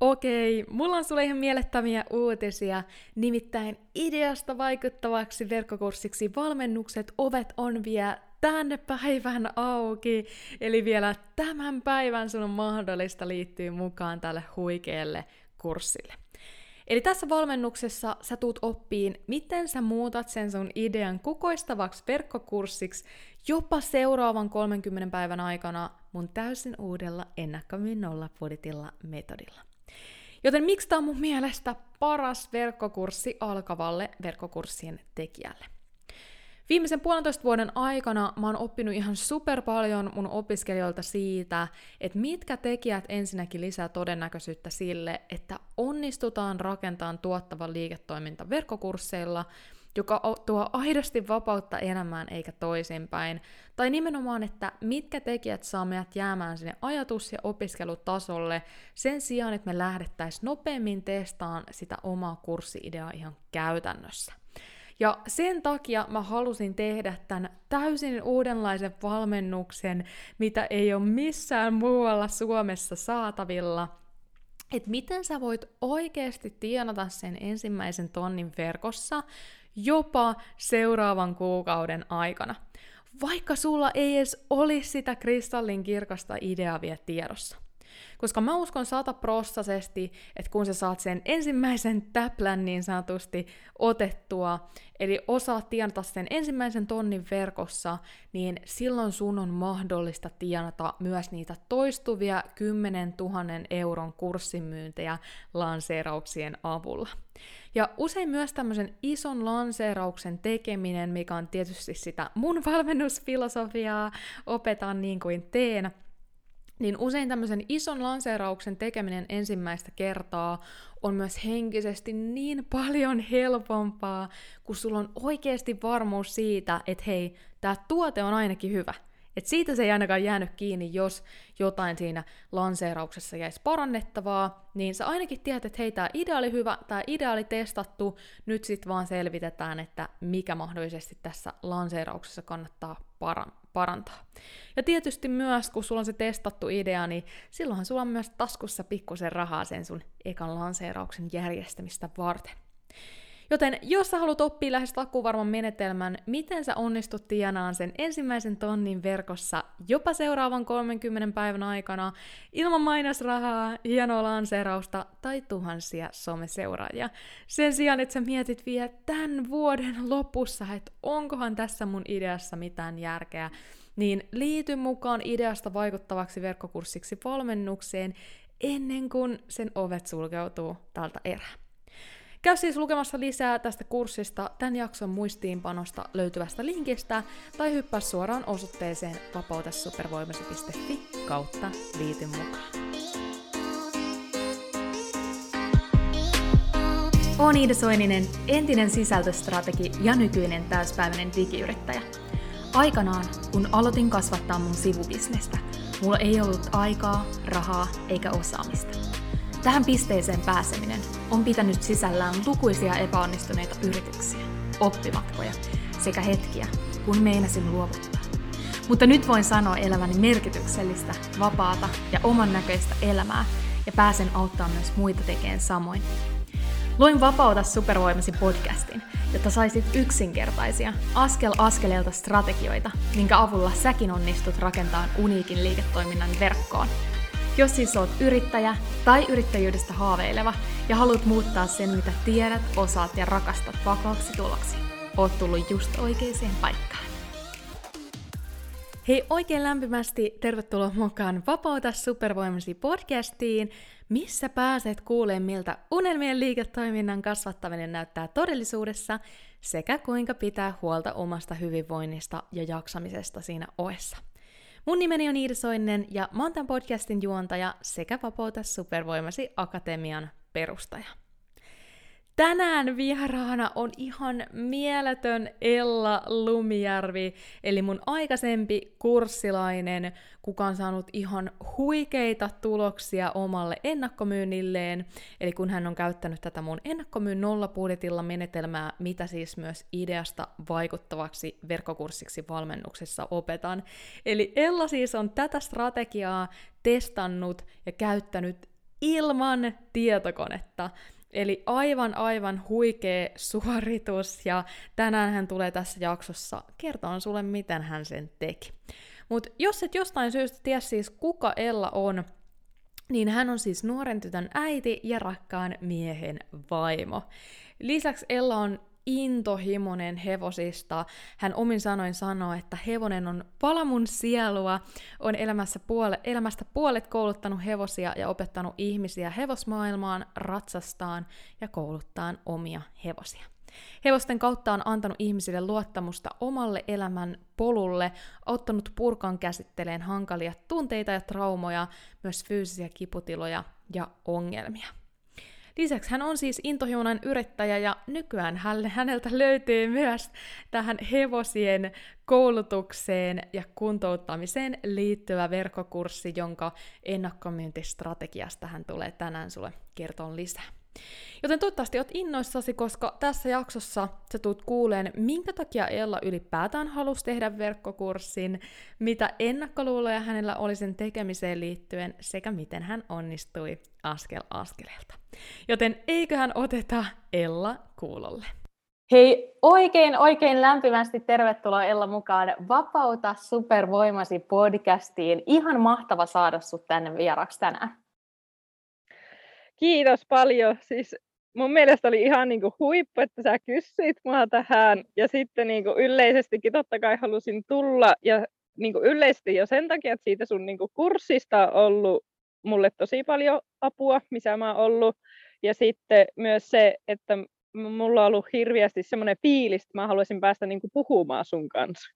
Okei, mulla on sulle ihan mielettömiä uutisia, nimittäin ideasta vaikuttavaksi verkkokurssiksi valmennukset ovet on vielä tänne päivän auki, eli vielä tämän päivän sun on mahdollista liittyä mukaan tälle huikealle kurssille. Eli tässä valmennuksessa sä tuut oppiin, miten sä muutat sen sun idean kukoistavaksi verkkokurssiksi jopa seuraavan 30 päivän aikana mun täysin uudella ennakkammin nolla budjetilla metodilla. Joten miksi tämä on mun mielestä paras verkkokurssi alkavalle verkkokurssien tekijälle? Viimeisen puolentoista vuoden aikana mä oon oppinut ihan super paljon mun opiskelijoilta siitä, että mitkä tekijät ensinnäkin lisää todennäköisyyttä sille, että onnistutaan rakentamaan tuottava liiketoiminta verkkokursseilla – joka tuo aidosti vapautta elämään eikä toisinpäin. Tai nimenomaan, että mitkä tekijät saa meidät jäämään sinne ajatus- ja opiskelutasolle sen sijaan, että me lähdettäisiin nopeammin testaan sitä omaa kurssiideaa ihan käytännössä. Ja sen takia mä halusin tehdä tämän täysin uudenlaisen valmennuksen, mitä ei ole missään muualla Suomessa saatavilla – että miten sä voit oikeasti tienata sen ensimmäisen tonnin verkossa jopa seuraavan kuukauden aikana. Vaikka sulla ei edes olisi sitä kristallin kirkasta ideaa vielä tiedossa. Koska mä uskon sataprossaisesti, että kun sä saat sen ensimmäisen täplän niin sanotusti otettua, eli osaat tienata sen ensimmäisen tonnin verkossa, niin silloin sun on mahdollista tienata myös niitä toistuvia 10 000 euron kurssimyyntejä lanseerauksien avulla. Ja usein myös tämmöisen ison lanseerauksen tekeminen, mikä on tietysti sitä mun valmennusfilosofiaa, opetan niin kuin teen, niin usein tämmöisen ison lanseerauksen tekeminen ensimmäistä kertaa on myös henkisesti niin paljon helpompaa, kun sulla on oikeasti varmuus siitä, että hei, tämä tuote on ainakin hyvä. Et siitä se ei ainakaan jäänyt kiinni, jos jotain siinä lanseerauksessa jäisi parannettavaa, niin sä ainakin tiedät, että hei, tämä idea oli hyvä, tämä idea oli testattu, nyt sitten vaan selvitetään, että mikä mahdollisesti tässä lanseerauksessa kannattaa parantaa. Ja tietysti myös, kun sulla on se testattu idea, niin silloinhan sulla on myös taskussa pikkusen rahaa sen sun ekan lanseerauksen järjestämistä varten. Joten jos sä haluat oppia lähes takuvarman menetelmän, miten sä onnistut tienaan sen ensimmäisen tonnin verkossa jopa seuraavan 30 päivän aikana ilman mainosrahaa, hienoa lanseerausta tai tuhansia someseuraajia. Sen sijaan, että sä mietit vielä tämän vuoden lopussa, että onkohan tässä mun ideassa mitään järkeä, niin liity mukaan ideasta vaikuttavaksi verkkokurssiksi valmennukseen ennen kuin sen ovet sulkeutuu tältä erää. Käy siis lukemassa lisää tästä kurssista tämän jakson muistiinpanosta löytyvästä linkistä tai hyppää suoraan osoitteeseen vapautesupervoimasi.fi kautta liity mukaan. Olen Iida Soininen, entinen sisältöstrategi ja nykyinen täyspäiväinen digiyrittäjä. Aikanaan, kun aloitin kasvattaa mun sivubisnestä, mulla ei ollut aikaa, rahaa eikä osaamista. Tähän pisteeseen pääseminen on pitänyt sisällään lukuisia epäonnistuneita yrityksiä, oppimatkoja sekä hetkiä, kun meinasin luovuttaa. Mutta nyt voin sanoa eläväni merkityksellistä, vapaata ja oman näköistä elämää ja pääsen auttamaan myös muita tekemään samoin. Luin Vapauta supervoimasi podcastin, jotta saisit yksinkertaisia, askel askeleelta strategioita, minkä avulla säkin onnistut rakentamaan uniikin liiketoiminnan verkkoon – jos siis oot yrittäjä tai yrittäjyydestä haaveileva ja haluat muuttaa sen, mitä tiedät, osaat ja rakastat vakaaksi tuloksi, oot tullut just oikeaan paikkaan. Hei oikein lämpimästi tervetuloa mukaan Vapauta supervoimasi podcastiin, missä pääset kuulemaan miltä unelmien liiketoiminnan kasvattaminen näyttää todellisuudessa sekä kuinka pitää huolta omasta hyvinvoinnista ja jaksamisesta siinä oessa. Mun nimeni on Iida Soinen ja mä oon tämän podcastin juontaja sekä Vapauta Supervoimasi Akatemian perustaja. Tänään vieraana on ihan mieletön Ella Lumijärvi, eli mun aikaisempi kurssilainen, kuka on saanut ihan huikeita tuloksia omalle ennakkomyynnilleen, eli kun hän on käyttänyt tätä mun ennakkomyyn nollapudetilla menetelmää, mitä siis myös ideasta vaikuttavaksi verkkokurssiksi valmennuksessa opetan. Eli Ella siis on tätä strategiaa testannut ja käyttänyt ilman tietokonetta. Eli aivan aivan huikea suoritus ja tänään hän tulee tässä jaksossa kertomaan sulle, miten hän sen teki. Mutta jos et jostain syystä tiedä siis kuka Ella on, niin hän on siis nuoren tytön äiti ja rakkaan miehen vaimo. Lisäksi Ella on intohimoinen hevosista. Hän omin sanoin sanoo, että hevonen on pala mun sielua, on elämässä puole, elämästä puolet kouluttanut hevosia ja opettanut ihmisiä hevosmaailmaan, ratsastaan ja kouluttaan omia hevosia. Hevosten kautta on antanut ihmisille luottamusta omalle elämän polulle, ottanut purkan käsitteleen hankalia tunteita ja traumoja, myös fyysisiä kiputiloja ja ongelmia. Lisäksi hän on siis intohimoinen yrittäjä ja nykyään häneltä löytyy myös tähän hevosien koulutukseen ja kuntouttamiseen liittyvä verkkokurssi, jonka ennakkomyyntistrategiasta hän tulee tänään sulle kertoa lisää. Joten toivottavasti oot innoissasi, koska tässä jaksossa sä tuut kuuleen, minkä takia Ella ylipäätään halusi tehdä verkkokurssin, mitä ennakkoluuloja hänellä oli sen tekemiseen liittyen sekä miten hän onnistui askel askeleelta. Joten eiköhän oteta Ella kuulolle. Hei, oikein oikein lämpimästi tervetuloa Ella mukaan Vapauta supervoimasi podcastiin. Ihan mahtava saada sut tänne vieraksi tänään. Kiitos paljon. Siis mun mielestä oli ihan niin kuin huippu, että sä kysyit mua tähän. Ja sitten niin kuin yleisestikin totta kai halusin tulla. Ja niin kuin yleisesti jo sen takia, että siitä sun niin kuin kurssista on ollut mulle tosi paljon apua, missä mä oon ollut. Ja sitten myös se, että mulla on ollut hirveästi semmoinen fiilis, että mä haluaisin päästä niin kuin puhumaan sun kanssa.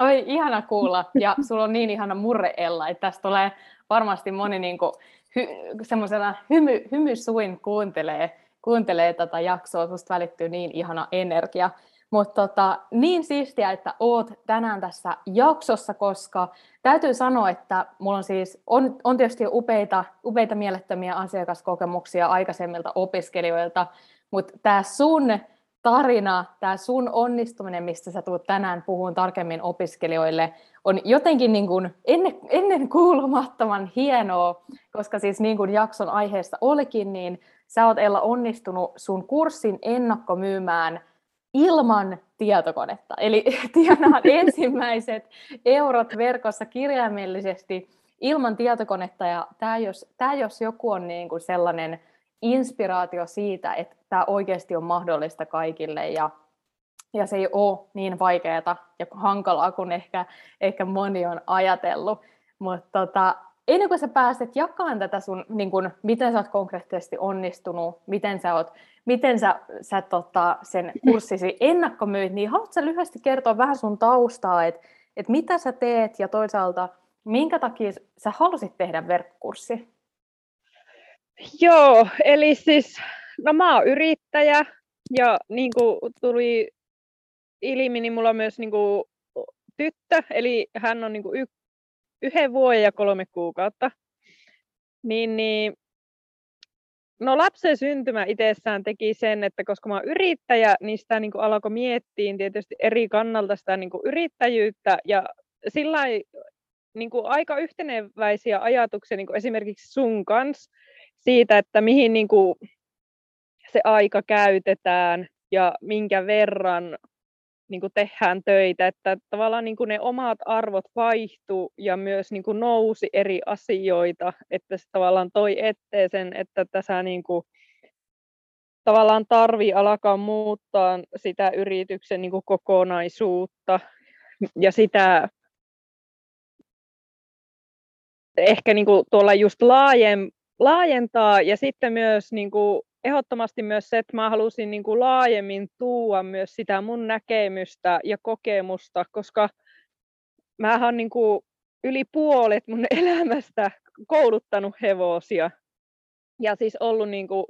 Oi, ihana kuulla. Ja sulla on niin ihana murre Ella, että tästä tulee varmasti moni niin kuin hy, semmoisena hymy, hymysuin kuuntelee, kuuntelee tätä jaksoa, susta välittyy niin ihana energia. Mutta tota, niin siistiä, että oot tänään tässä jaksossa, koska täytyy sanoa, että mulla on siis, on, on tietysti upeita, upeita mielettömiä asiakaskokemuksia aikaisemmilta opiskelijoilta, mutta tämä sun tarina, tämä sun onnistuminen, mistä sä tulet tänään puhumaan tarkemmin opiskelijoille, on jotenkin niin kuin ennen, ennen kuulumattoman hienoa, koska siis niin kuin jakson aiheesta olikin, niin sä oot Ella onnistunut sun kurssin ennakkomyymään ilman tietokonetta. Eli tienaat ensimmäiset eurot verkossa kirjaimellisesti ilman tietokonetta. Ja tämä jos, tämä jos joku on niin kuin sellainen inspiraatio siitä, että tämä oikeasti on mahdollista kaikille ja, ja se ei ole niin vaikeaa ja hankalaa kuin ehkä, ehkä moni on ajatellut. Mutta tota, ennen kuin sä pääset jakamaan tätä sun, niin kun, miten sä oot konkreettisesti onnistunut, miten sä, oot, miten sä, sä tota, sen kurssisi ennakkomyyt, niin haluatko sä lyhyesti kertoa vähän sun taustaa, että et mitä sä teet ja toisaalta minkä takia sä halusit tehdä verkkokurssi? Joo, eli siis no mä oon yrittäjä ja niin kuin tuli ilmi, niin mulla on myös niin kuin tyttö, eli hän on niin kuin y- yhden vuoden ja kolme kuukautta. Niin, niin No lapsen syntymä itsessään teki sen, että koska mä oon yrittäjä, niin sitä niin kuin alkoi miettiä tietysti eri kannalta sitä niin kuin yrittäjyyttä ja sillä niin kuin aika yhteneväisiä ajatuksia niin kuin esimerkiksi sun kanssa siitä, että mihin niin kuin se aika käytetään ja minkä verran niin kuin tehdään töitä, että tavallaan niin kuin ne omat arvot vaihtuu ja myös niin kuin nousi eri asioita, että se tavallaan toi eteen sen, että tässä niin kuin tavallaan tarvii alkaa muuttaa sitä yrityksen niin kuin kokonaisuutta ja sitä ehkä niin kuin tuolla just laajen, laajentaa ja sitten myös niin kuin ehdottomasti myös se, että mä halusin niin kuin laajemmin tuua myös sitä mun näkemystä ja kokemusta, koska mä oon niin yli puolet mun elämästä kouluttanut hevosia ja siis ollut niin kuin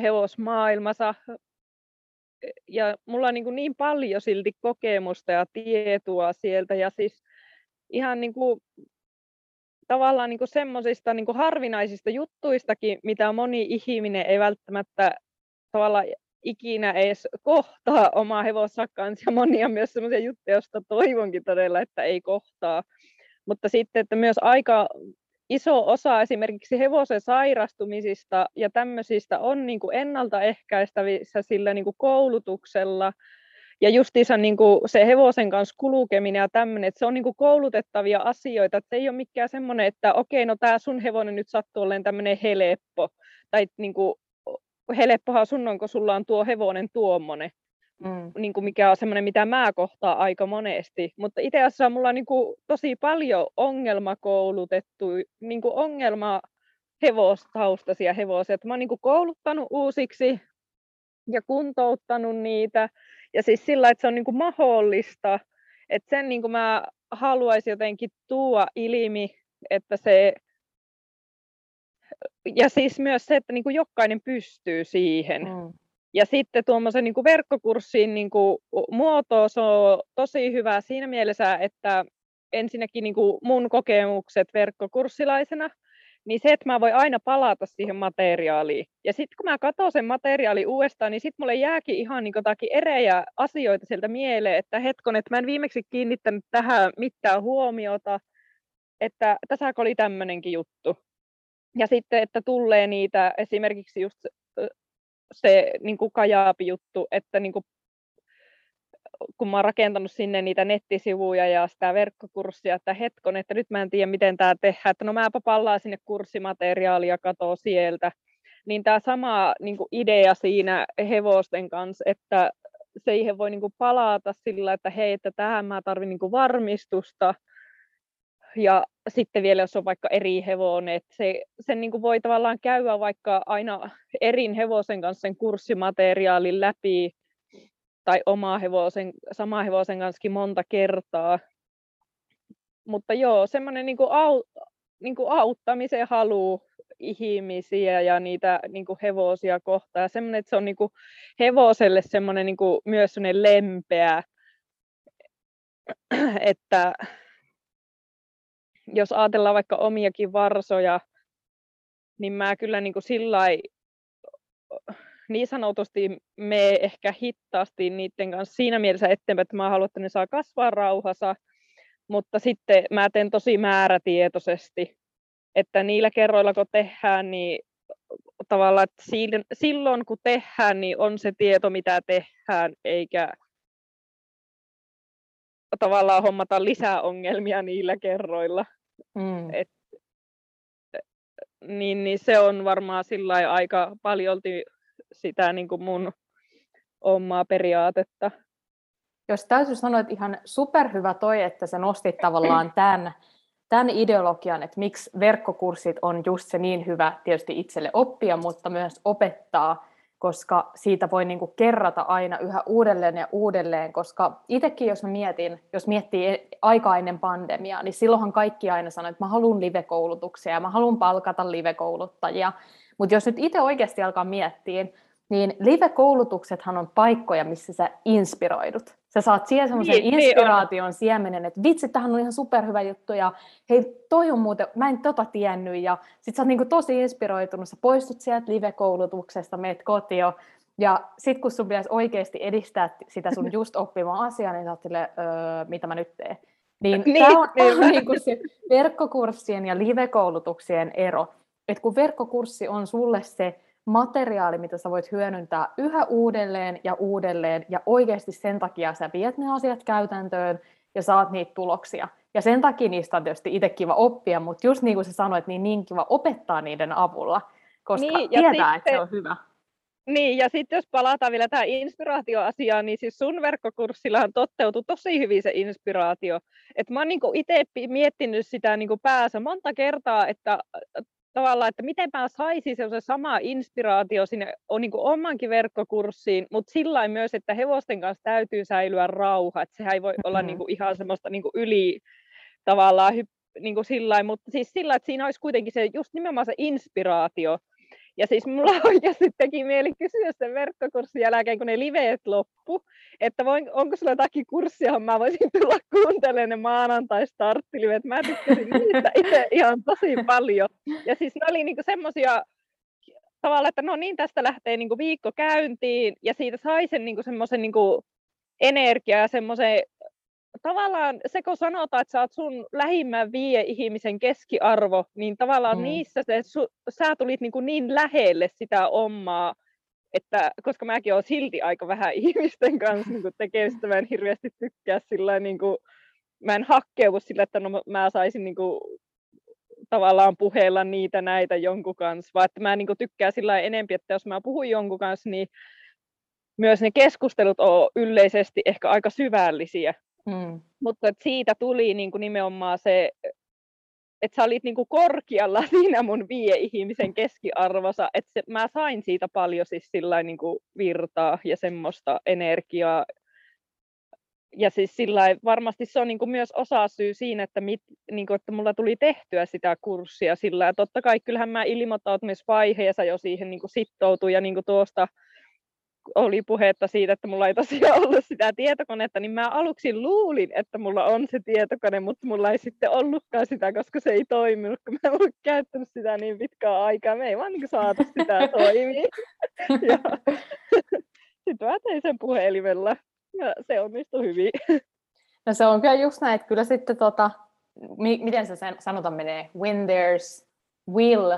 hevosmaailmassa. Ja mulla on niin, kuin niin paljon silti kokemusta ja tietoa sieltä ja siis ihan niin kuin tavallaan niin semmoisista niin harvinaisista juttuistakin, mitä moni ihminen ei välttämättä tavallaan ikinä edes kohtaa omaa hevossakkaansa ja monia myös semmoisia juttuja, joista toivonkin todella, että ei kohtaa. Mutta sitten, että myös aika iso osa esimerkiksi hevosen sairastumisista ja tämmöisistä on niin ennaltaehkäistävissä sillä niin koulutuksella. Ja justiinsa niin kuin se hevosen kanssa kulkeminen ja tämmöinen, että se on niin kuin koulutettavia asioita, että se ei ole mikään semmoinen, että okei, no tämä sun hevonen nyt sattuu olemaan tämmöinen helppo, tai niin kuin, helppohan sun on, kun sulla on tuo hevonen tuommoinen mm. niin kuin mikä on semmoinen, mitä mä kohtaan aika monesti. Mutta itse asiassa mulla on niin kuin tosi paljon ongelmakoulutettu, niin kuin ongelma hevostaustaisia hevosia. Että mä oon niin kuin kouluttanut uusiksi ja kuntouttanut niitä. Ja siis sillä, että se on niin kuin mahdollista. Että sen niin kuin mä haluaisin jotenkin tuoda ilmi, että se ja siis myös se, että niin kuin jokainen pystyy siihen. Mm. Ja sitten tuommoisen niin verkkokurssin niin kuin muoto se on tosi hyvä siinä mielessä, että ensinnäkin niin kuin mun kokemukset verkkokurssilaisena, niin se, että mä voin aina palata siihen materiaaliin. Ja sitten kun mä katson sen materiaali uudestaan, niin sitten mulle jääkin ihan niin jotakin erejä asioita sieltä mieleen, että hetkon, että mä en viimeksi kiinnittänyt tähän mitään huomiota, että tässä oli tämmöinenkin juttu. Ja sitten, että tulee niitä esimerkiksi just se niin kajaapi juttu, että niin kuin, kun mä oon rakentanut sinne niitä nettisivuja ja sitä verkkokurssia, että hetkon, että nyt mä en tiedä, miten tämä tehdään, että no mäpä pallaan sinne kurssimateriaalia katoo sieltä. Niin tämä sama niin idea siinä hevosten kanssa, että siihen voi niin palata sillä, että hei, että tähän mä tarvitsen niin varmistusta, ja sitten vielä, jos on vaikka eri hevonen, että se, sen niin kuin voi tavallaan käydä vaikka aina erin hevosen kanssa sen kurssimateriaalin läpi, tai omaa hevosen, samaa hevosen kanssa monta kertaa. Mutta joo, semmoinen niin kuin au, niin kuin auttamisen halu ihmisiä ja niitä niin kuin hevosia kohtaan. Semmoinen, että se on niin kuin hevoselle semmoinen niin kuin myös semmoinen lempeä, että jos ajatellaan vaikka omiakin varsoja, niin mä kyllä niin kuin sillä niin sanotusti me ehkä hittaasti niiden kanssa siinä mielessä eteenpäin, että mä haluan, että ne saa kasvaa rauhassa, mutta sitten mä teen tosi määrätietoisesti, että niillä kerroilla kun tehdään, niin tavallaan, että silloin kun tehdään, niin on se tieto, mitä tehdään, eikä tavallaan hommata lisää ongelmia niillä kerroilla. Mm. Et, niin, niin se on varmaan sillä aika paljolti sitä niin kuin mun omaa periaatetta. Jos täytyy sanoa, että ihan superhyvä toi, että sä nostit tavallaan tämän, tämän ideologian, että miksi verkkokurssit on just se niin hyvä tietysti itselle oppia, mutta myös opettaa koska siitä voi niin kuin kerrata aina yhä uudelleen ja uudelleen, koska itsekin jos mä mietin, jos miettii aika ennen pandemiaa, niin silloinhan kaikki aina sanoi, että mä haluan live-koulutuksia ja mä haluan palkata live-kouluttajia, mutta jos nyt itse oikeasti alkaa miettiä, niin live-koulutuksethan on paikkoja, missä sä inspiroidut. Sä saat siihen semmoisen niin, niin inspiraation niin siemenen, että vitsi, tähän on ihan superhyvä juttu ja hei, toi on muuten, mä en tota tiennyt ja sit sä oot niinku tosi inspiroitunut, sä poistut sieltä live-koulutuksesta, meet kotiin ja sit kun sun pitäisi oikeasti edistää sitä sun just oppimaa asiaa, niin sä oot silleen, öö, mitä mä nyt teen. Niin, niin tämä on, niin. on niinku se verkkokurssien ja live-koulutuksien ero. Että kun verkkokurssi on sulle se materiaali, mitä sä voit hyödyntää yhä uudelleen ja uudelleen, ja oikeasti sen takia sä viet ne asiat käytäntöön ja saat niitä tuloksia. Ja sen takia niistä on tietysti itse kiva oppia, mutta just niin kuin sä sanoit, niin niin kiva opettaa niiden avulla, koska niin, tietää, sitten, että se on hyvä. Niin, ja sitten jos palataan vielä tähän inspiraatioasiaan, niin siis sun verkkokurssillahan toteutui tosi hyvin se inspiraatio. Et mä oon niinku itse miettinyt sitä niinku päässä monta kertaa, että tavallaan, että miten mä saisin se sama inspiraatio sinne on niin omankin verkkokurssiin, mutta sillä myös, että hevosten kanssa täytyy säilyä rauha, että sehän ei voi olla mm-hmm. niin kuin ihan semmoista niin kuin yli tavallaan niin kuin sillä mutta siis sillä, että siinä olisi kuitenkin se just nimenomaan se inspiraatio, ja siis mulla oikeasti teki mieli kysyä sen verkkokurssin jälkeen, kun ne liveet loppu, että voin, onko sulla jotakin kurssia, johon mä voisin tulla kuuntelemaan ne maanantai-starttilivet. Mä tykkäsin niistä itse ihan tosi paljon. Ja siis ne oli niinku semmoisia tavallaan, että no niin, tästä lähtee niinku viikko käyntiin, ja siitä sai sen niinku semmoisen niinku energiaa ja semmoisen tavallaan se, kun sanotaan, että sä oot sun lähimmän vie ihmisen keskiarvo, niin tavallaan mm. niissä se, su, sä tulit niin, kuin niin lähelle sitä omaa, että koska mäkin olen silti aika vähän ihmisten kanssa niin tekemistä, mä en hirveästi tykkää sillä niin kuin, mä en hakkeudu sillä, että no, mä saisin niin kuin, tavallaan puheella niitä näitä jonkun kanssa, vaan että mä niin kuin, tykkään sillä enempi, että jos mä puhun jonkun kanssa, niin myös ne keskustelut on yleisesti ehkä aika syvällisiä. Mm. Mutta että siitä tuli niin kuin nimenomaan se, että sä olit niin kuin korkealla siinä mun vie-ihmisen keskiarvossa, että se, mä sain siitä paljon siis sillä niin kuin virtaa ja semmoista energiaa. Ja siis sillä varmasti se on niin kuin myös osa syy siinä, että, mit, niin kuin, että mulla tuli tehtyä sitä kurssia sillä. Ja totta kai kyllähän mä ilmoittautumisvaiheessa jo siihen niin kuin sitoutuin ja niin kuin tuosta oli puhetta siitä, että mulla ei tosiaan ollut sitä tietokonetta, niin mä aluksi luulin, että mulla on se tietokone, mutta mulla ei sitten ollutkaan sitä, koska se ei toiminut, kun mä en ollut käyttänyt sitä niin pitkään aikaa. Me ei vaan niin saatu sitä toimia. sitten mä tein sen puhelimella ja se onnistui hyvin. No se on kyllä just näin, että kyllä sitten tota, mi- miten se sanotaan menee, when there's will,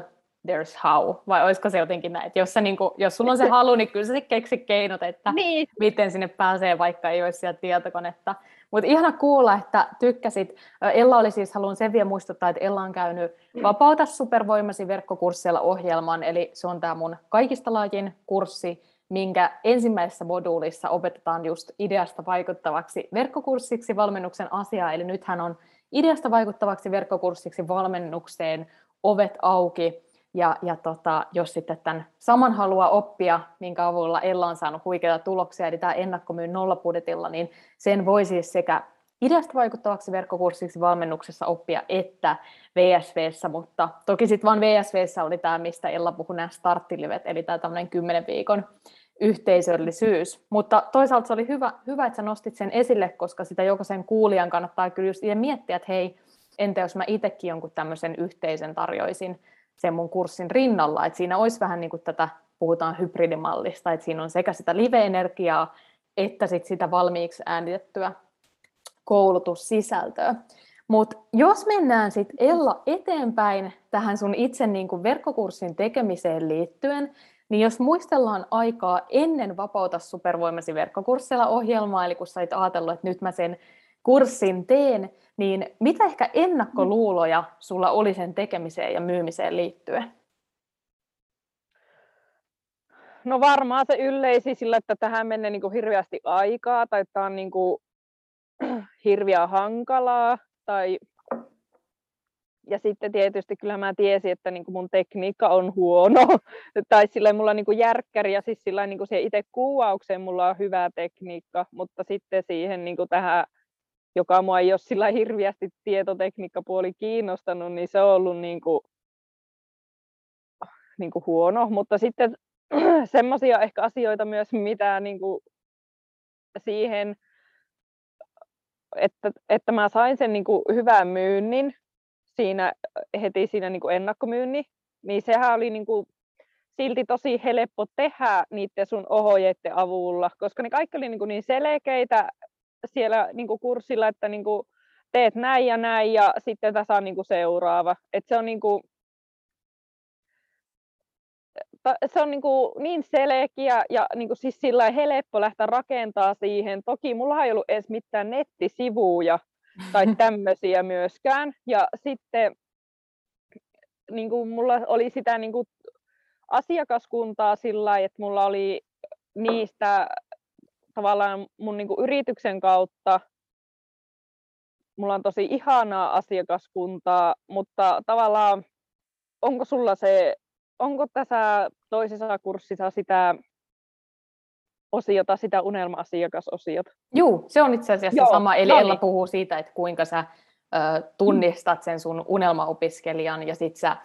there's how, vai olisiko se jotenkin näin, että jos, sä, niin kuin, jos sulla on se halu, niin kyllä sä keksi keinot, että niin. miten sinne pääsee, vaikka ei olisi sieltä tietokonetta. Mutta ihana kuulla, että tykkäsit. Ella oli siis, haluan sen vielä muistuttaa, että Ella on käynyt Vapauta supervoimasi verkkokursseilla ohjelman, eli se on tämä mun kaikista lajin kurssi, minkä ensimmäisessä moduulissa opetetaan just ideasta vaikuttavaksi verkkokurssiksi valmennuksen asiaa, eli nythän on ideasta vaikuttavaksi verkkokurssiksi valmennukseen ovet auki, ja, ja tota, jos sitten tämän saman haluaa oppia, minkä avulla Ella on saanut huikeita tuloksia, eli tämä ennakkomyyn nollapudetilla, niin sen voi siis sekä ideasta vaikuttavaksi verkkokurssiksi valmennuksessa oppia, että VSVssä, mutta toki sitten vain VSVssä oli tämä, mistä Ella puhui nämä starttilivet, eli tämä tämmöinen 10 viikon yhteisöllisyys. Mutta toisaalta se oli hyvä, hyvä, että sä nostit sen esille, koska sitä jokaisen kuulijan kannattaa kyllä just miettiä, että hei, entä jos mä itsekin jonkun tämmöisen yhteisön tarjoisin, sen mun kurssin rinnalla, että siinä olisi vähän niin kuin tätä, puhutaan hybridimallista, että siinä on sekä sitä live-energiaa, että sit sitä valmiiksi äänitettyä koulutussisältöä. Mutta jos mennään sitten Ella eteenpäin tähän sun itse niin kuin verkkokurssin tekemiseen liittyen, niin jos muistellaan aikaa ennen Vapauta supervoimasi verkkokurssilla ohjelmaa, eli kun sait ajatellut, että nyt mä sen kurssin teen, niin mitä ehkä ennakkoluuloja sulla oli sen tekemiseen ja myymiseen liittyen? No varmaan se yleisi sillä, että tähän menee niin kuin hirveästi aikaa tai tämä on niin kuin hirveän hankalaa. Tai... Ja sitten tietysti kyllä mä tiesin, että niin kuin mun tekniikka on huono. tai sillä mulla on niin kuin järkkäri ja siis sillä niin kuin itse kuvaukseen mulla on hyvä tekniikka, mutta sitten siihen niin kuin tähän joka mua ei ole sillä hirviästi tietotekniikkapuoli kiinnostanut, niin se on ollut niin kuin, niin kuin huono. Mutta sitten semmoisia ehkä asioita myös, mitä niin kuin siihen, että, että mä sain sen niin kuin hyvän myynnin siinä, heti siinä niin kuin ennakkomyynnin, niin sehän oli niin kuin silti tosi helppo tehdä niiden sun ohjeiden avulla, koska ne kaikki oli niin, kuin niin selkeitä siellä niin kuin kurssilla, että niin kuin teet näin ja näin ja sitten tässä on niin kuin seuraava. Et se on niin kuin, se on niin, kuin niin selkeä ja niin kuin siis sillä helppo lähteä rakentaa siihen. Toki mulla ei ollut edes mitään nettisivuja tai tämmöisiä myöskään. Ja sitten niin kuin mulla oli sitä niin kuin asiakaskuntaa sillä että mulla oli niistä tavallaan mun niin kuin yrityksen kautta mulla on tosi ihanaa asiakaskuntaa, mutta tavallaan onko sulla se, onko tässä toisessa kurssissa sitä osiota, sitä unelma-asiakasosiota? Joo, se on itse asiassa Joo, sama. Eli no Ella niin. puhuu siitä, että kuinka sä ö, tunnistat sen sun unelmaopiskelijan ja sit sä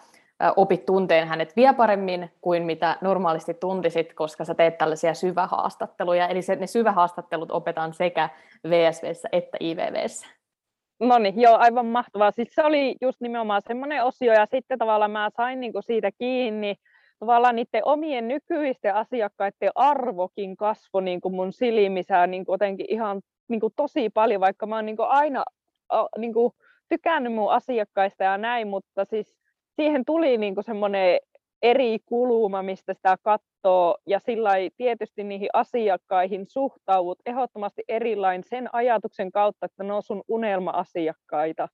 opit tunteen hänet vielä paremmin kuin mitä normaalisti tuntisit, koska sä teet tällaisia syvähaastatteluja. Eli se, ne syvähaastattelut opetaan sekä VSVssä että IVVssä. No niin, joo, aivan mahtavaa. Siis se oli just nimenomaan semmoinen osio, ja sitten tavallaan mä sain niinku siitä kiinni, tavallaan niiden omien nykyisten asiakkaiden arvokin kasvoi niin kuin mun silmissä niin kuin jotenkin ihan niin kuin tosi paljon, vaikka mä oon niin kuin aina niin kuin tykännyt mun asiakkaista ja näin, mutta siis siihen tuli niin kuin semmoinen eri kuluma, mistä sitä katsoo, ja sillä tietysti niihin asiakkaihin suhtaudut ehdottomasti erilain sen ajatuksen kautta, että ne on sun unelma-asiakkaita.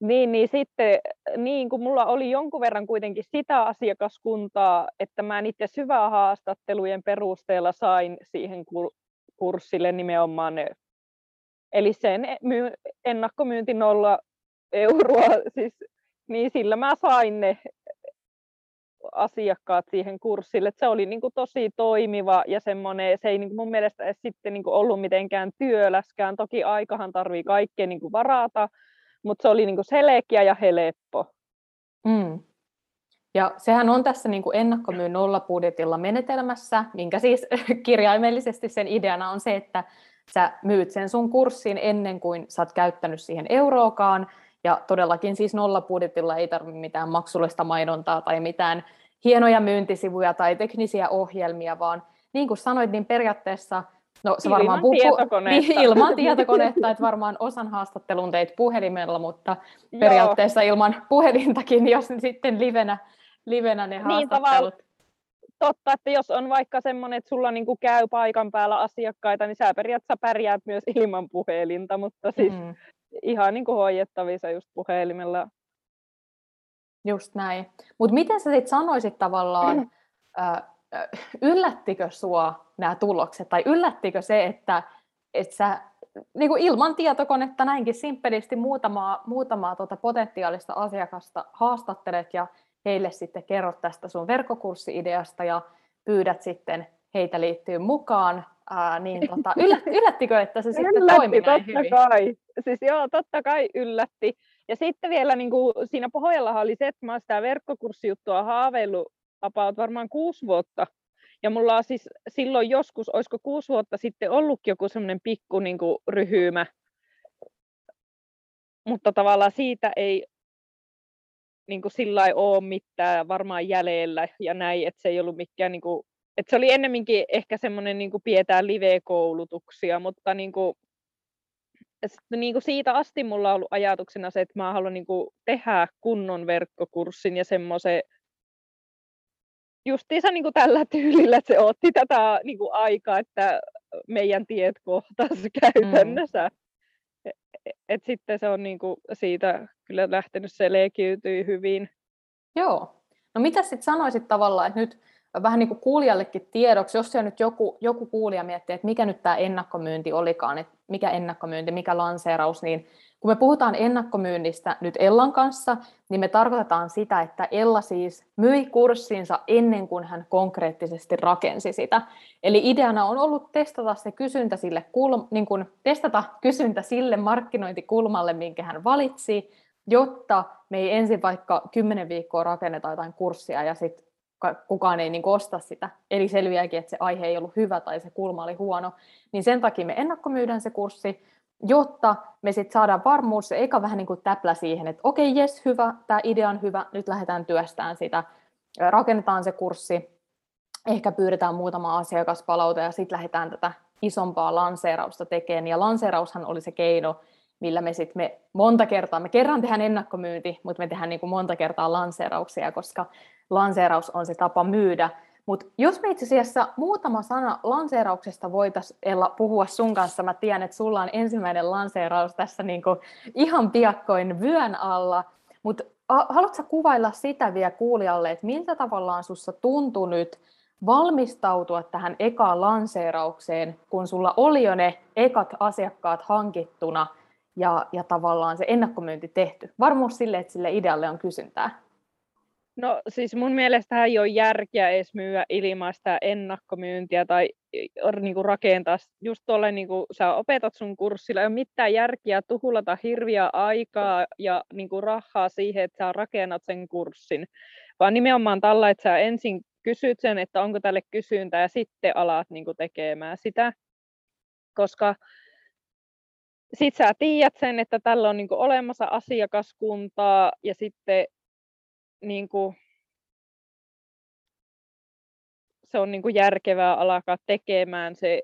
Niin, niin sitten niin kun mulla oli jonkun verran kuitenkin sitä asiakaskuntaa, että mä niiden syvähaastattelujen perusteella sain siihen kurssille nimenomaan ne, eli sen ennakkomyynti nolla euroa, siis, niin sillä mä sain ne asiakkaat siihen kurssille. Et se oli niin kuin tosi toimiva ja semmoinen, se ei niin kuin mun mielestä edes sitten niin kuin ollut mitenkään työläskään. Toki aikahan tarvii kaikkea niin kuin varata, mutta se oli niin kuin selkeä ja helppo. Mm. Ja sehän on tässä niin kuin ennakkomyyn nollabudjetilla menetelmässä, minkä siis kirjaimellisesti sen ideana on se, että sä myyt sen sun kurssin ennen kuin sä oot käyttänyt siihen euroakaan, ja todellakin siis nollabudjetilla ei tarvitse mitään maksullista mainontaa tai mitään hienoja myyntisivuja tai teknisiä ohjelmia, vaan niin kuin sanoit, niin periaatteessa No se ilman varmaan puhu. Niin, ilman tietokonetta, että varmaan osan haastattelun teit puhelimella, mutta Joo. periaatteessa ilman puhelintakin, jos sitten livenä, livenä ne niin, haastattelut. Totta, että jos on vaikka semmoinen, että sulla niinku käy paikan päällä asiakkaita, niin sä periaatteessa pärjäät myös ilman puhelinta, mutta siis mm ihan niin kuin hoidettavissa just puhelimella. Just näin. Mutta miten sä sitten sanoisit tavallaan, äh, yllättikö sua nämä tulokset, tai yllättikö se, että, että sä niin kuin ilman tietokonetta näinkin simppelisti muutamaa, muutamaa tuota potentiaalista asiakasta haastattelet ja heille sitten kerrot tästä sun verkkokurssi-ideasta ja pyydät sitten heitä liittyy mukaan, ää, niin tota, yllättikö, että se sitten yllätti, toimi näin totta hyvin? Kai. Siis joo, totta kai yllätti. Ja sitten vielä niin kuin, siinä pohjallahan oli se, että mä oon sitä verkkokurssijuttua haaveillut about varmaan kuusi vuotta. Ja mulla on siis silloin joskus, olisiko kuusi vuotta sitten ollutkin joku semmoinen pikku niin kuin, ryhymä. Mutta tavallaan siitä ei niin kuin sillä ei ole mitään varmaan jäljellä ja näin, että se ei ollut mikään niin kuin, et se oli ennemminkin ehkä semmoinen niin pietää live-koulutuksia, mutta niin kuin, niin kuin siitä asti mulla on ollut ajatuksena se, että mä haluan niin kuin tehdä kunnon verkkokurssin ja semmoisen justiinsa niin kuin tällä tyylillä, että se otti tätä niin kuin aikaa, että meidän tiet kohtas käytännössä. Mm. Et, et sitten se on niin kuin siitä kyllä lähtenyt selkiytyy hyvin. Joo. No mitä sitten sanoisit tavallaan, että nyt vähän niin kuin kuulijallekin tiedoksi, jos se nyt joku, joku kuulija miettii, että mikä nyt tämä ennakkomyynti olikaan, että mikä ennakkomyynti, mikä lanseeraus, niin kun me puhutaan ennakkomyynnistä nyt Ellan kanssa, niin me tarkoitetaan sitä, että Ella siis myi kurssinsa ennen kuin hän konkreettisesti rakensi sitä. Eli ideana on ollut testata se kysyntä sille, kulm, niin kuin testata kysyntä sille markkinointikulmalle, minkä hän valitsi, jotta me ei ensin vaikka 10 viikkoa rakenneta jotain kurssia ja sitten kukaan ei niin osta sitä, eli selviääkin, että se aihe ei ollut hyvä tai se kulma oli huono, niin sen takia me ennakkomyydään se kurssi, jotta me sitten saadaan varmuus, se eikä vähän niin kuin täplä siihen, että okei, okay, jes, hyvä, tämä idea on hyvä, nyt lähdetään työstään sitä, rakennetaan se kurssi, ehkä pyydetään muutama asiakaspalaute ja sitten lähdetään tätä isompaa lanseerausta tekemään, ja lanseeraushan oli se keino, millä me sitten me monta kertaa, me kerran tehdään ennakkomyynti, mutta me tehdään niin kuin monta kertaa lanseerauksia, koska lanseeraus on se tapa myydä. Mutta jos me itse asiassa muutama sana lanseerauksesta voitaisiin puhua sun kanssa, mä tiedän, että sulla on ensimmäinen lanseeraus tässä niinku ihan piakkoin vyön alla, mutta haluatko kuvailla sitä vielä kuulijalle, että miltä tavallaan sussa tuntui nyt valmistautua tähän ekaan lanseeraukseen, kun sulla oli jo ne ekat asiakkaat hankittuna ja, ja tavallaan se ennakkomyynti tehty? Varmuus sille, että sille idealle on kysyntää. No siis mun mielestä ei ole järkeä edes myyä ilmaista ennakkomyyntiä tai niin kuin rakentaa just tuolle, niin kuin sä opetat sun kurssilla, ei ole mitään järkeä tuhulata hirviä aikaa ja niin kuin rahaa siihen, että sä rakennat sen kurssin, vaan nimenomaan tällä, että sä ensin kysyt sen, että onko tälle kysyntää ja sitten alat niin kuin tekemään sitä, koska sit sä tiedät sen, että tällä on niin kuin olemassa asiakaskuntaa ja sitten niin kuin, se on niin kuin järkevää alkaa tekemään se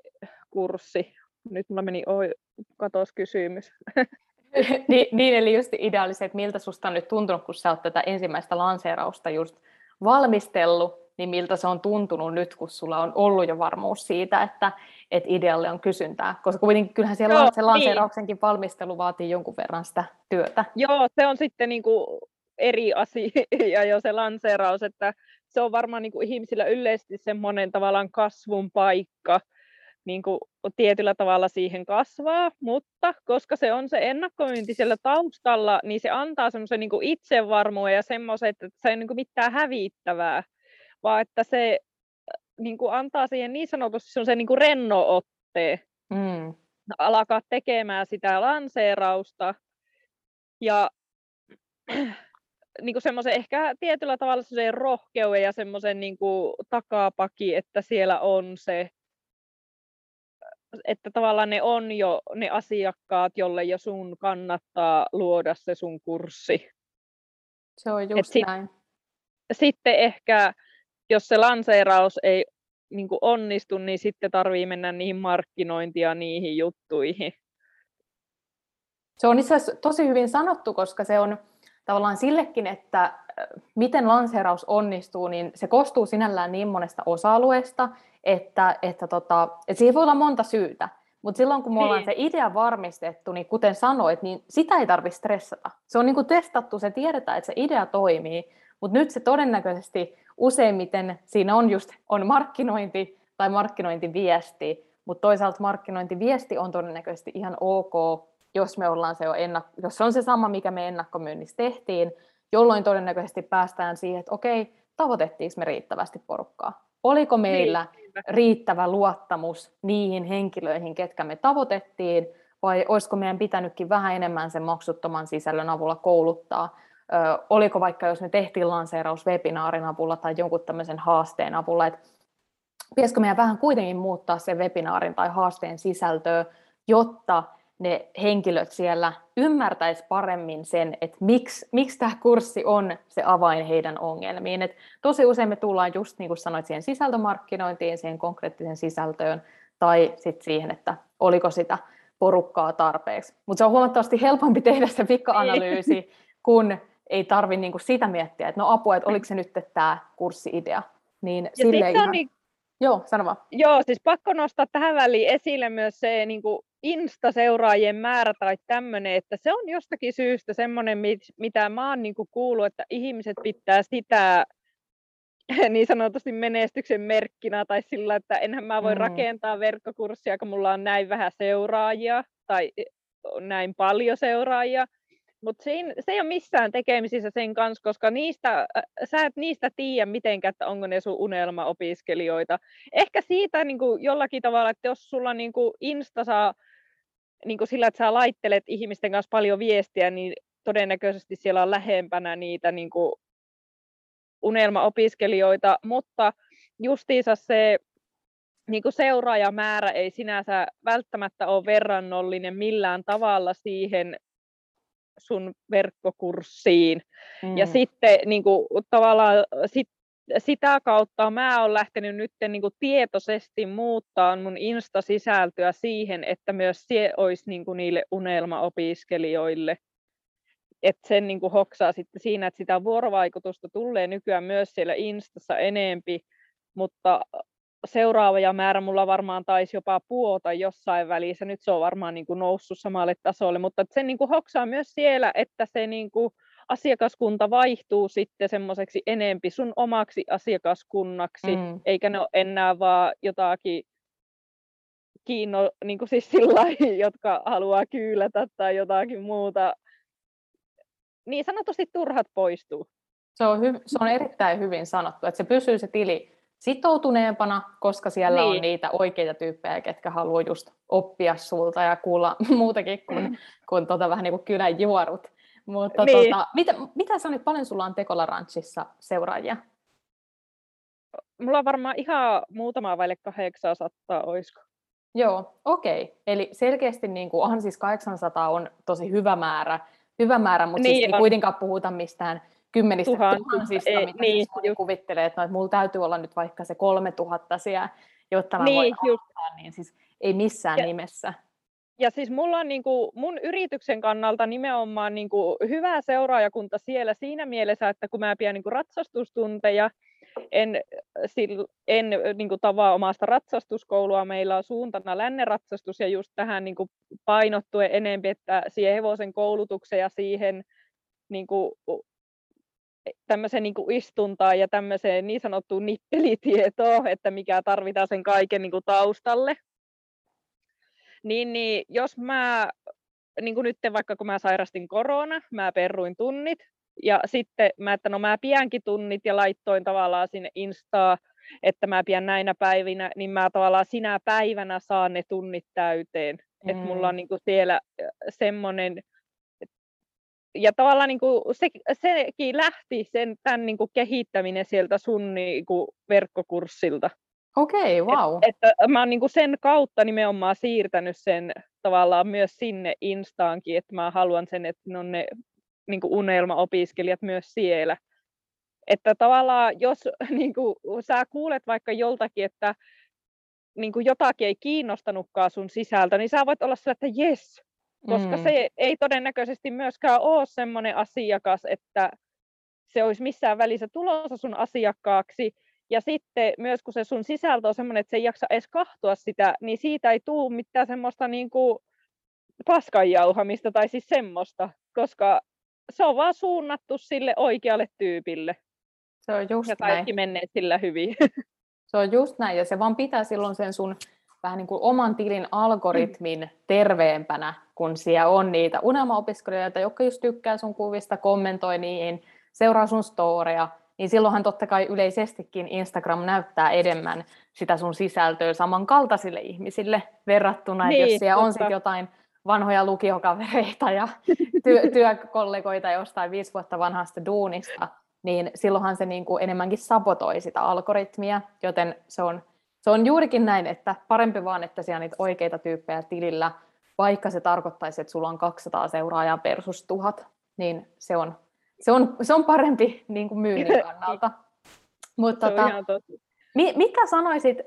kurssi. Nyt mulla meni oi, katos kysymys. niin, niin, eli just ideaalisesti, että miltä susta on nyt tuntunut, kun sä oot tätä ensimmäistä lanseerausta just valmistellut, niin miltä se on tuntunut nyt, kun sulla on ollut jo varmuus siitä, että, että idealle on kysyntää? Koska kuitenkin kyllähän siellä Joo, se lanseerauksenkin niin. valmistelu vaatii jonkun verran sitä työtä. Joo, se on sitten niin kuin eri asia jo se lanseeraus, että se on varmaan niin kuin ihmisillä yleisesti semmoinen tavallaan kasvun paikka, niin kuin tietyllä tavalla siihen kasvaa, mutta koska se on se ennakkomyynti siellä taustalla, niin se antaa semmoisen niin itsevarmuuden ja semmoisen, että se ei ole niin mitään hävittävää, vaan että se niin kuin antaa siihen niin sanotusti semmoisen niin rennootteen. Mm. Alkaa tekemään sitä lanseerausta ja niin kuin semmoisen ehkä tietyllä tavalla semmoisen rohkeuden ja semmoisen niin kuin takapaki, että siellä on se, että tavallaan ne on jo ne asiakkaat, jolle jo sun kannattaa luoda se sun kurssi. Se on just Et näin. sitten ehkä, jos se lanseeraus ei niin kuin onnistu, niin sitten tarvii mennä niihin markkinointia niihin juttuihin. Se on itse asiassa tosi hyvin sanottu, koska se on, tavallaan sillekin, että miten lanseeraus onnistuu, niin se koostuu sinällään niin monesta osa-alueesta, että, että, tota, että siihen voi olla monta syytä. Mutta silloin kun me ollaan niin. se idea varmistettu, niin kuten sanoit, niin sitä ei tarvitse stressata. Se on niinku testattu, se tiedetään, että se idea toimii, mutta nyt se todennäköisesti useimmiten siinä on just on markkinointi tai markkinointiviesti, mutta toisaalta markkinointiviesti on todennäköisesti ihan ok jos me ollaan se jo ennak- jos se on se sama, mikä me ennakkomyynnissä tehtiin, jolloin todennäköisesti päästään siihen, että okei, tavoitettiinko me riittävästi porukkaa? Oliko meillä niin. riittävä luottamus niihin henkilöihin, ketkä me tavoitettiin, vai olisiko meidän pitänytkin vähän enemmän sen maksuttoman sisällön avulla kouluttaa? Ö, oliko vaikka, jos me tehtiin lanseeraus webinaarin avulla tai jonkun tämmöisen haasteen avulla, että pitäisikö meidän vähän kuitenkin muuttaa sen webinaarin tai haasteen sisältöä, jotta ne henkilöt siellä ymmärtäisi paremmin sen, että miksi, miksi tämä kurssi on se avain heidän ongelmiin. Et tosi usein me tullaan just niin kuin sanoit siihen sisältömarkkinointiin, siihen konkreettiseen sisältöön tai sitten siihen, että oliko sitä porukkaa tarpeeksi. Mutta se on huomattavasti helpompi tehdä se vika-analyysi, niin. kun ei tarvitse niinku sitä miettiä, että no apua, että oliko se nyt tämä kurssi-idea. Niin ja sille ihan... niin... Joo, sano vaan. Joo, siis pakko nostaa tähän väliin esille myös se niin kuin Insta-seuraajien määrä tai tämmöinen, että se on jostakin syystä semmoinen, mitä mä oon niin kuullut, että ihmiset pitää sitä niin sanotusti menestyksen merkkinä tai sillä, että enhän mä voi mm. rakentaa verkkokurssia, kun mulla on näin vähän seuraajia tai näin paljon seuraajia. Mutta se, se ei ole missään tekemisissä sen kanssa, koska niistä, sä et niistä tiedä mitenkään, että onko ne sun unelmaopiskelijoita. Ehkä siitä niin kuin jollakin tavalla, että jos sulla niin kuin Insta saa niin kuin sillä, että sä laittelet ihmisten kanssa paljon viestiä, niin todennäköisesti siellä on lähempänä niitä niin kuin unelmaopiskelijoita, mutta justiinsa se niin kuin seuraajamäärä ei sinänsä välttämättä ole verrannollinen millään tavalla siihen sun verkkokurssiin. Mm. Ja sitten niin kuin, tavallaan sit sitä kautta mä oon lähtenyt nyt niin kuin tietoisesti muuttaa mun Insta-sisältöä siihen, että myös se olisi niin kuin niille unelmaopiskelijoille. Että sen niin kuin hoksaa sitten siinä, että sitä vuorovaikutusta tulee nykyään myös siellä Instassa enempi, mutta seuraava määrä mulla varmaan taisi jopa puota jossain välissä. Nyt se on varmaan niin kuin noussut samalle tasolle, mutta sen niin kuin hoksaa myös siellä, että se niin kuin asiakaskunta vaihtuu sitten semmoiseksi enempi sun omaksi asiakaskunnaksi, mm. eikä ne ole enää vaan jotakin kiinno, niin kuin siis sillä jotka haluaa kyylätä tai jotakin muuta. Niin sanotusti turhat poistuu. Se on, hy- se on erittäin hyvin sanottu, että se pysyy se tili sitoutuneempana, koska siellä niin. on niitä oikeita tyyppejä, ketkä haluaa just oppia sulta ja kuulla muutakin kuin, kuin tota, vähän niin kuin kylän juorut. Mutta niin. tota, mitä, mitä sanit, paljon sulla on Tekola Ranchissa seuraajia? Mulla on varmaan ihan muutama vaille 800, olisiko? Joo, okei. Okay. Eli selkeästi niin kuin, onhan siis 800 on tosi hyvä määrä, hyvä määrä mutta siis niin siis ei kuitenkaan puhuta mistään kymmenistä Tuhansista, tuhansista, ei, mitä niin, siis moni kuvittelee, että, no, että mulla täytyy olla nyt vaikka se 3000 siellä, jotta mä Niin, voin just. auttaa, niin siis ei missään Ja- nimessä. Ja siis mulla on niin kuin, mun yrityksen kannalta nimenomaan niin kuin, hyvä seuraajakunta siellä siinä mielessä, että kun mä pidän niin kuin, ratsastustunteja, en, sil, en niin kuin, tavaa omasta ratsastuskoulua, meillä on suuntana länneratsastus ja just tähän niin kuin, painottuen enempi, että siihen hevosen koulutukseen ja siihen niin kuin, tämmöiseen niin istuntaan ja tämmöiseen niin sanottuun nippelitietoon, että mikä tarvitaan sen kaiken niin kuin taustalle. Niin, niin jos mä, niin kuin nyt vaikka kun mä sairastin korona, mä perruin tunnit ja sitten mä, että no mä pienkin tunnit ja laittoin tavallaan sinne Instaa, että mä pidän näinä päivinä, niin mä tavallaan sinä päivänä saan ne tunnit täyteen. Mm. Että mulla on niin kuin siellä semmoinen, ja tavallaan niin kuin se, sekin lähti sen, tämän niin kuin kehittäminen sieltä sun niin kuin verkkokurssilta. Okei, okay, wow. Et, että mä oon niinku sen kautta nimenomaan siirtänyt sen tavallaan myös sinne Instaankin, että mä haluan sen, että ne on ne niinku unelmaopiskelijat myös siellä. Että tavallaan jos niinku, sä kuulet vaikka joltakin, että niinku, jotakin ei kiinnostanutkaan sun sisältö, niin sä voit olla sillä, että jes, koska Mm. se ei todennäköisesti myöskään ole semmoinen asiakas, että se olisi missään välissä tulossa sun asiakkaaksi. Ja sitten myös kun se sun sisältö on semmoinen, että se ei jaksa edes kahtua sitä, niin siitä ei tule mitään semmoista niin kuin paskanjauhamista tai siis semmoista, koska se on vaan suunnattu sille oikealle tyypille. Se on just Ja näin. kaikki menee sillä hyvin. Se on just näin, ja se vaan pitää silloin sen sun vähän niin kuin oman tilin algoritmin terveempänä, kun siellä on niitä unelmaopiskelijoita, jotka just tykkää sun kuvista, kommentoi niihin, seuraa sun storia, niin silloinhan totta kai yleisestikin Instagram näyttää enemmän sitä sun sisältöä samankaltaisille ihmisille verrattuna, että jos Niin, siellä on sitten jotain vanhoja lukiokavereita ja työ, työkollegoita jostain viisi vuotta vanhasta duunista, niin silloinhan se niin kuin enemmänkin sabotoi sitä algoritmia, joten se on, se on juurikin näin, että parempi vaan, että siellä on niitä oikeita tyyppejä tilillä, vaikka se tarkoittaisi, että sulla on 200 seuraajaa versus 1000, niin se on, se on, se on parempi niin kuin myynnin kannalta. Mutta tota. Mi- mitä sanoisit,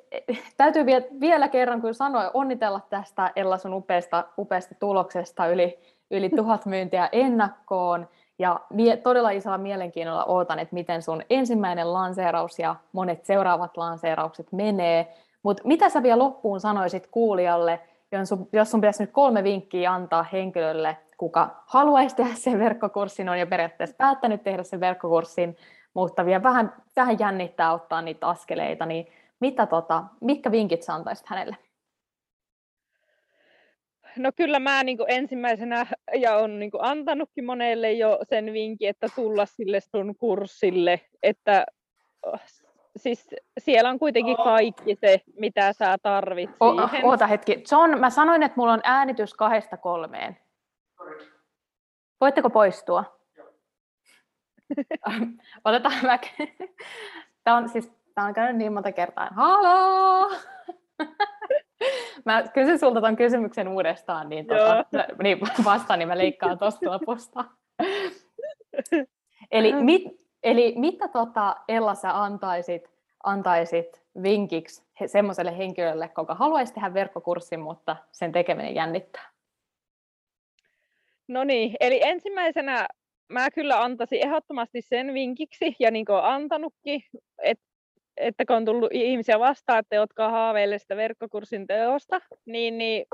täytyy vie- vielä kerran kun sanoin, onnitella tästä Ella sun upeasta, upeasta tuloksesta yli, yli tuhat myyntiä ennakkoon. Ja mie- todella isolla mielenkiinnolla ootan, että miten sun ensimmäinen lanseeraus ja monet seuraavat lanseeraukset menee. Mutta mitä sä vielä loppuun sanoisit kuulijalle, jos sun, jos sun pitäisi nyt kolme vinkkiä antaa henkilölle, kuka haluaisi tehdä sen verkkokurssin, on jo periaatteessa päättänyt tehdä sen verkkokurssin, mutta vielä vähän, vähän jännittää ottaa niitä askeleita, niin mitä tota, mitkä vinkit sä antaisit hänelle? No kyllä mä niin ensimmäisenä ja on niin antanutkin monelle jo sen vinkin, että tulla sille sun kurssille, että oh, siis siellä on kuitenkin kaikki se, mitä sä tarvit O- siihen. oota hetki. John, mä sanoin, että mulla on äänitys kahdesta kolmeen. Voitteko poistua? Otetaan mä. Tämä on siis Tämä on käynyt niin monta kertaa. Haloo! Mä kysyn sulta ton kysymyksen uudestaan, niin, tota, niin vastaan, niin mä leikkaan tuosta lopusta. eli, mit, eli mitä tota, Ella sä antaisit, antaisit vinkiksi semmoiselle henkilölle, joka haluaisi tehdä verkkokurssin, mutta sen tekeminen jännittää? No niin, eli ensimmäisenä mä kyllä antaisin ehdottomasti sen vinkiksi, ja niin kuin antanutkin, että että kun on tullut ihmisiä vastaan, että jotka haaveille sitä verkkokurssin teosta, niin, niin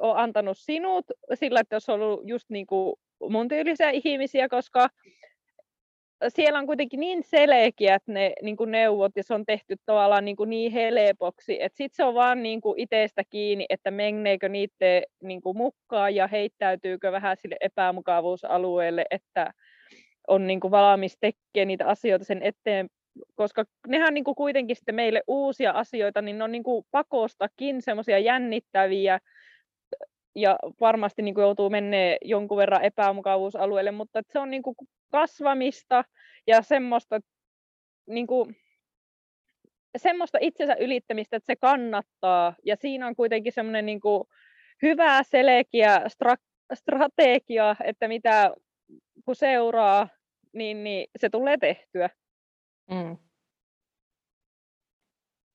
olen antanut sinut sillä, että jos on ollut just niin kuin mun tyylisiä ihmisiä, koska siellä on kuitenkin niin selkeät ne niin kuin neuvot ja se on tehty tavallaan niin, kuin niin helpoksi, että sitten se on vaan niin kuin itsestä kiinni, että menneekö niiden niin kuin mukaan ja heittäytyykö vähän sille epämukavuusalueelle, että on niin kuin valmis tekemään niitä asioita sen eteen, koska nehän on niin kuin kuitenkin sitten meille uusia asioita, niin ne on niin kuin pakostakin semmoisia jännittäviä ja varmasti niin kuin joutuu menee jonkun verran epämukavuusalueelle, mutta se on niin kuin kasvamista ja semmoista, niin kuin, semmoista itsensä ylittämistä, että se kannattaa. Ja siinä on kuitenkin semmoinen niin kuin hyvä, selkeä stra- strategia, että mitä kun seuraa niin, niin se tulee tehtyä. Mm.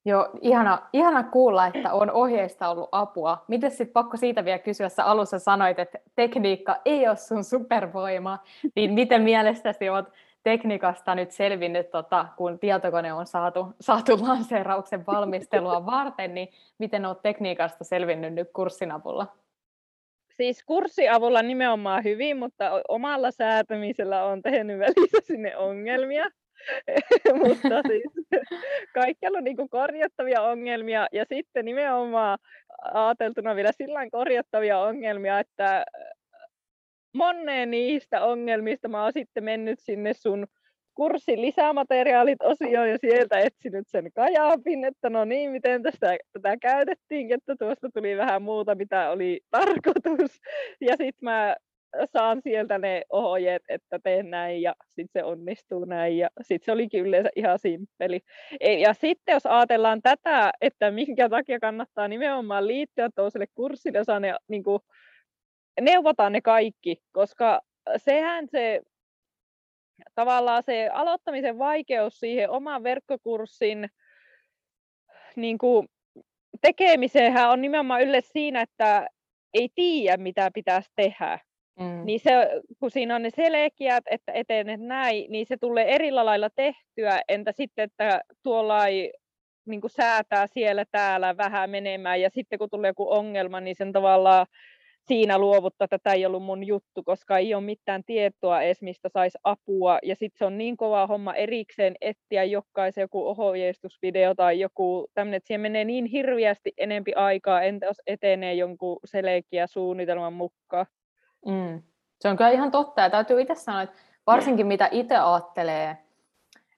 Joo, ihana, ihana kuulla, että on ohjeista ollut apua. Miten sitten pakko siitä vielä kysyä, sä alussa sanoit, että tekniikka ei ole sun supervoima, niin miten mielestäsi olet tekniikasta nyt selvinnyt, tota, kun tietokone on saatu, saatu lanseerauksen valmistelua varten, niin miten olet tekniikasta selvinnyt nyt kurssin avulla? Siis kurssiavulla nimenomaan hyvin, mutta omalla säätämisellä on tehnyt välissä sinne ongelmia. mutta siis kaikkialla on niin korjattavia ongelmia ja sitten nimenomaan ajateltuna vielä sillä korjattavia ongelmia, että moneen niistä ongelmista mä oon sitten mennyt sinne sun kurssin lisämateriaalit osioon ja sieltä etsinyt sen kajaapin, että no niin, miten tästä, tätä käytettiin, että tuosta tuli vähän muuta, mitä oli tarkoitus. Ja sitten mä saan sieltä ne ohjeet, että teen näin ja sitten se onnistuu näin ja sitten se olikin yleensä ihan simppeli. Ja sitten jos ajatellaan tätä, että minkä takia kannattaa nimenomaan liittyä toiselle kurssille, jos ne niin kuin, neuvotaan ne kaikki, koska sehän se tavallaan se aloittamisen vaikeus siihen oman verkkokurssin niin kuin, tekemiseen on nimenomaan yleensä siinä, että ei tiedä, mitä pitäisi tehdä. Mm. Niin se, kun siinä on ne selkeät, että etenet näin, niin se tulee eri lailla tehtyä, entä sitten, että tuolla ei niin säätää siellä täällä vähän menemään, ja sitten kun tulee joku ongelma, niin sen tavallaan siinä luovuttaa, että tämä ei ollut mun juttu, koska ei ole mitään tietoa edes, mistä saisi apua. Ja sitten se on niin kova homma erikseen etsiä jokaisen joku ohjeistusvideo tai joku tämmöinen, että siihen menee niin hirviästi enempi aikaa, entä jos etenee jonkun selkeä suunnitelman mukaan. Mm. Se on kyllä ihan totta, ja täytyy itse sanoa, että varsinkin mitä itse ajattelee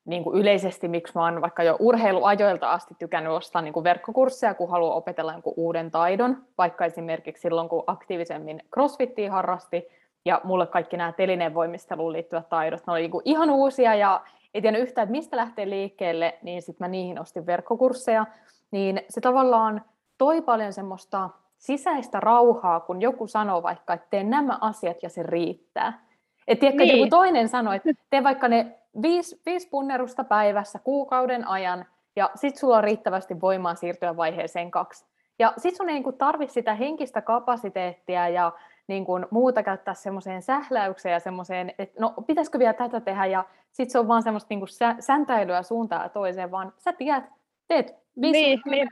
niin kuin yleisesti, miksi mä oon vaikka jo urheiluajoilta asti tykännyt ostaa niin kuin verkkokursseja, kun haluaa opetella jonkun uuden taidon, vaikka esimerkiksi silloin, kun aktiivisemmin crossfittiä harrasti, ja mulle kaikki nämä telineen voimisteluun liittyvät taidot, ne oli niin kuin ihan uusia, ja ei tiedä yhtään, että mistä lähtee liikkeelle, niin sitten mä niihin ostin verkkokursseja, niin se tavallaan toi paljon semmoista sisäistä rauhaa, kun joku sanoo vaikka, että tee nämä asiat ja se riittää. Et tiedätkö, niin. joku toinen sanoo, että tee vaikka ne viisi, viisi punnerusta päivässä kuukauden ajan, ja sitten sulla on riittävästi voimaa siirtyä vaiheeseen kaksi. Ja sitten sun ei niin tarvitse sitä henkistä kapasiteettia ja niin kuin muuta käyttää semmoiseen sähläykseen ja semmoiseen, että no pitäisikö vielä tätä tehdä, ja sitten se on vaan semmoista niin kuin sä, säntäilyä suuntaan ja toiseen, vaan sä tiedät, teet viisi niin,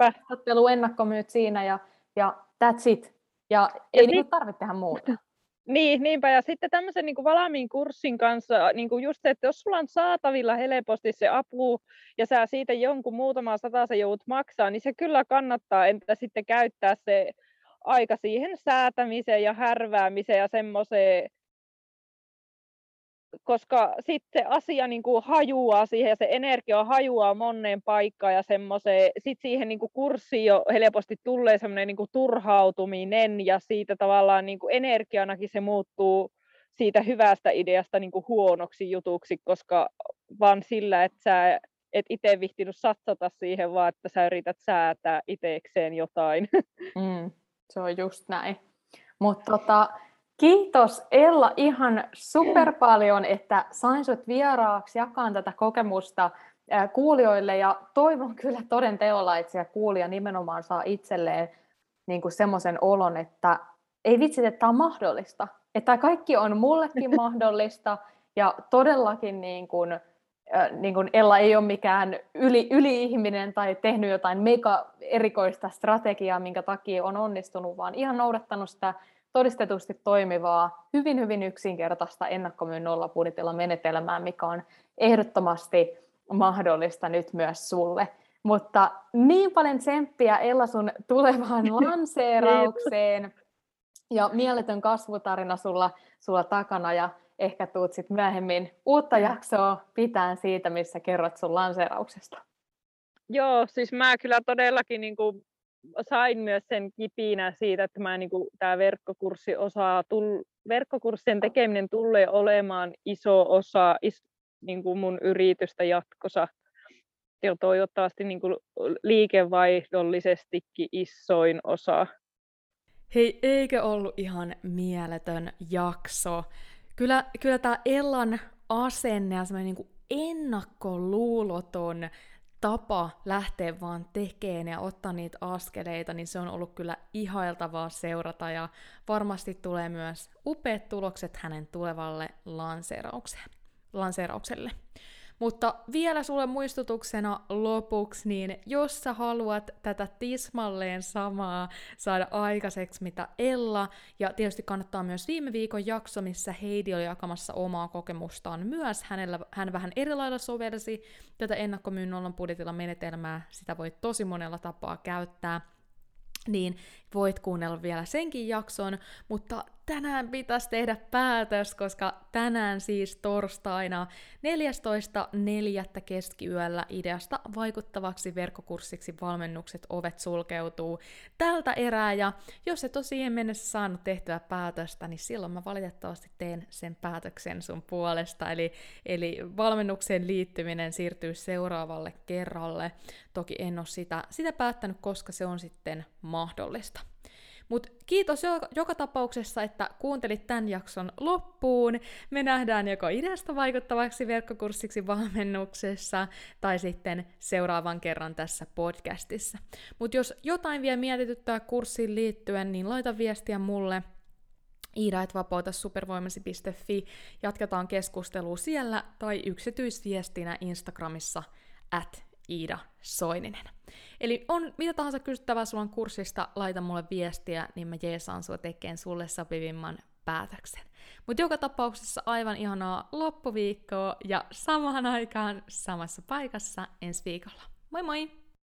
ennakkomyyt siinä, ja, ja that's it. Ja, ja ei niin tarvitse tehdä muuta. Niin, niinpä. Ja sitten tämmöisen niin kuin valmiin kurssin kanssa, niin kuin just se, että jos sulla on saatavilla helposti se apu ja sä siitä jonkun muutama sata joudut maksaa, niin se kyllä kannattaa entä sitten käyttää se aika siihen säätämiseen ja härväämiseen ja semmoiseen koska sitten asia niin kuin hajuaa siihen ja se energia hajuaa moneen paikkaan ja semmoiseen, sitten siihen niin kuin kurssiin jo helposti tulee semmoinen niin kuin turhautuminen ja siitä tavallaan niin kuin energianakin se muuttuu siitä hyvästä ideasta niin kuin huonoksi jutuksi, koska vaan sillä, että sä et itse vihtinyt satsata siihen, vaan että sä yrität säätää itsekseen jotain. Mm, se on just näin. Mutta tota, Kiitos Ella ihan super paljon, että sain sut vieraaksi jakaan tätä kokemusta kuulijoille ja toivon kyllä toden teolla, että se kuulija nimenomaan saa itselleen niin kuin semmoisen olon, että ei vitsi, että tämä on mahdollista. Että kaikki on mullekin mahdollista ja todellakin niin kuin, niin kuin Ella ei ole mikään yli, yli-ihminen tai tehnyt jotain mega erikoista strategiaa, minkä takia on onnistunut, vaan ihan noudattanut sitä todistetusti toimivaa, hyvin hyvin yksinkertaista ennakkomyyn nollabudjetilla menetelmää, mikä on ehdottomasti mahdollista nyt myös sulle. Mutta niin paljon tsemppiä Ella sun tulevaan lanseeraukseen ja mieletön kasvutarina sulla, sulla takana ja ehkä tuut sit myöhemmin uutta jaksoa pitään siitä, missä kerrot sun lanseerauksesta. Joo, siis mä kyllä todellakin niin kuin sain myös sen kipinä siitä, että mä, niin kuin, tämä verkkokurssi osaa, tull, verkkokurssien tekeminen tulee olemaan iso osa is, niin kuin mun yritystä jatkossa. Ja toivottavasti niin kuin, liikevaihdollisesti isoin osa. Hei, eikö ollut ihan mieletön jakso? Kyllä, kyllä tämä Ellan asenne ja semmoinen niin ennakkoluuloton tapa lähteä vaan tekemään ja ottaa niitä askeleita, niin se on ollut kyllä ihailtavaa seurata ja varmasti tulee myös upeat tulokset hänen tulevalle lanseeraukselle. Mutta vielä sulle muistutuksena lopuksi, niin jos sä haluat tätä tismalleen samaa saada aikaiseksi mitä Ella, ja tietysti kannattaa myös viime viikon jakso, missä Heidi oli jakamassa omaa kokemustaan myös, hänellä, hän vähän eri lailla sovelsi tätä ennakkomyyn nollan budjetilla menetelmää, sitä voi tosi monella tapaa käyttää, niin voit kuunnella vielä senkin jakson, mutta tänään pitäisi tehdä päätös, koska tänään siis torstaina 14.4. keskiyöllä ideasta vaikuttavaksi verkkokurssiksi valmennukset ovet sulkeutuu tältä erää, ja jos et ole siihen mennessä saanut tehtyä päätöstä, niin silloin mä valitettavasti teen sen päätöksen sun puolesta, eli, eli valmennukseen liittyminen siirtyy seuraavalle kerralle. Toki en ole sitä, sitä päättänyt, koska se on sitten mahdollista. Mutta kiitos jo, joka tapauksessa, että kuuntelit tämän jakson loppuun. Me nähdään joko ideasta vaikuttavaksi verkkokurssiksi valmennuksessa tai sitten seuraavan kerran tässä podcastissa. Mutta jos jotain vielä mietityttää kurssiin liittyen, niin laita viestiä mulle Iida, et vapauta supervoimasi.fi. Jatketaan keskustelua siellä tai yksityisviestinä Instagramissa at Iida Soininen. Eli on mitä tahansa kysyttävää sulla kurssista, laita mulle viestiä, niin mä jeesaan sua tekemään sulle sopivimman päätöksen. Mutta joka tapauksessa aivan ihanaa loppuviikkoa ja samaan aikaan samassa paikassa ensi viikolla. Moi moi!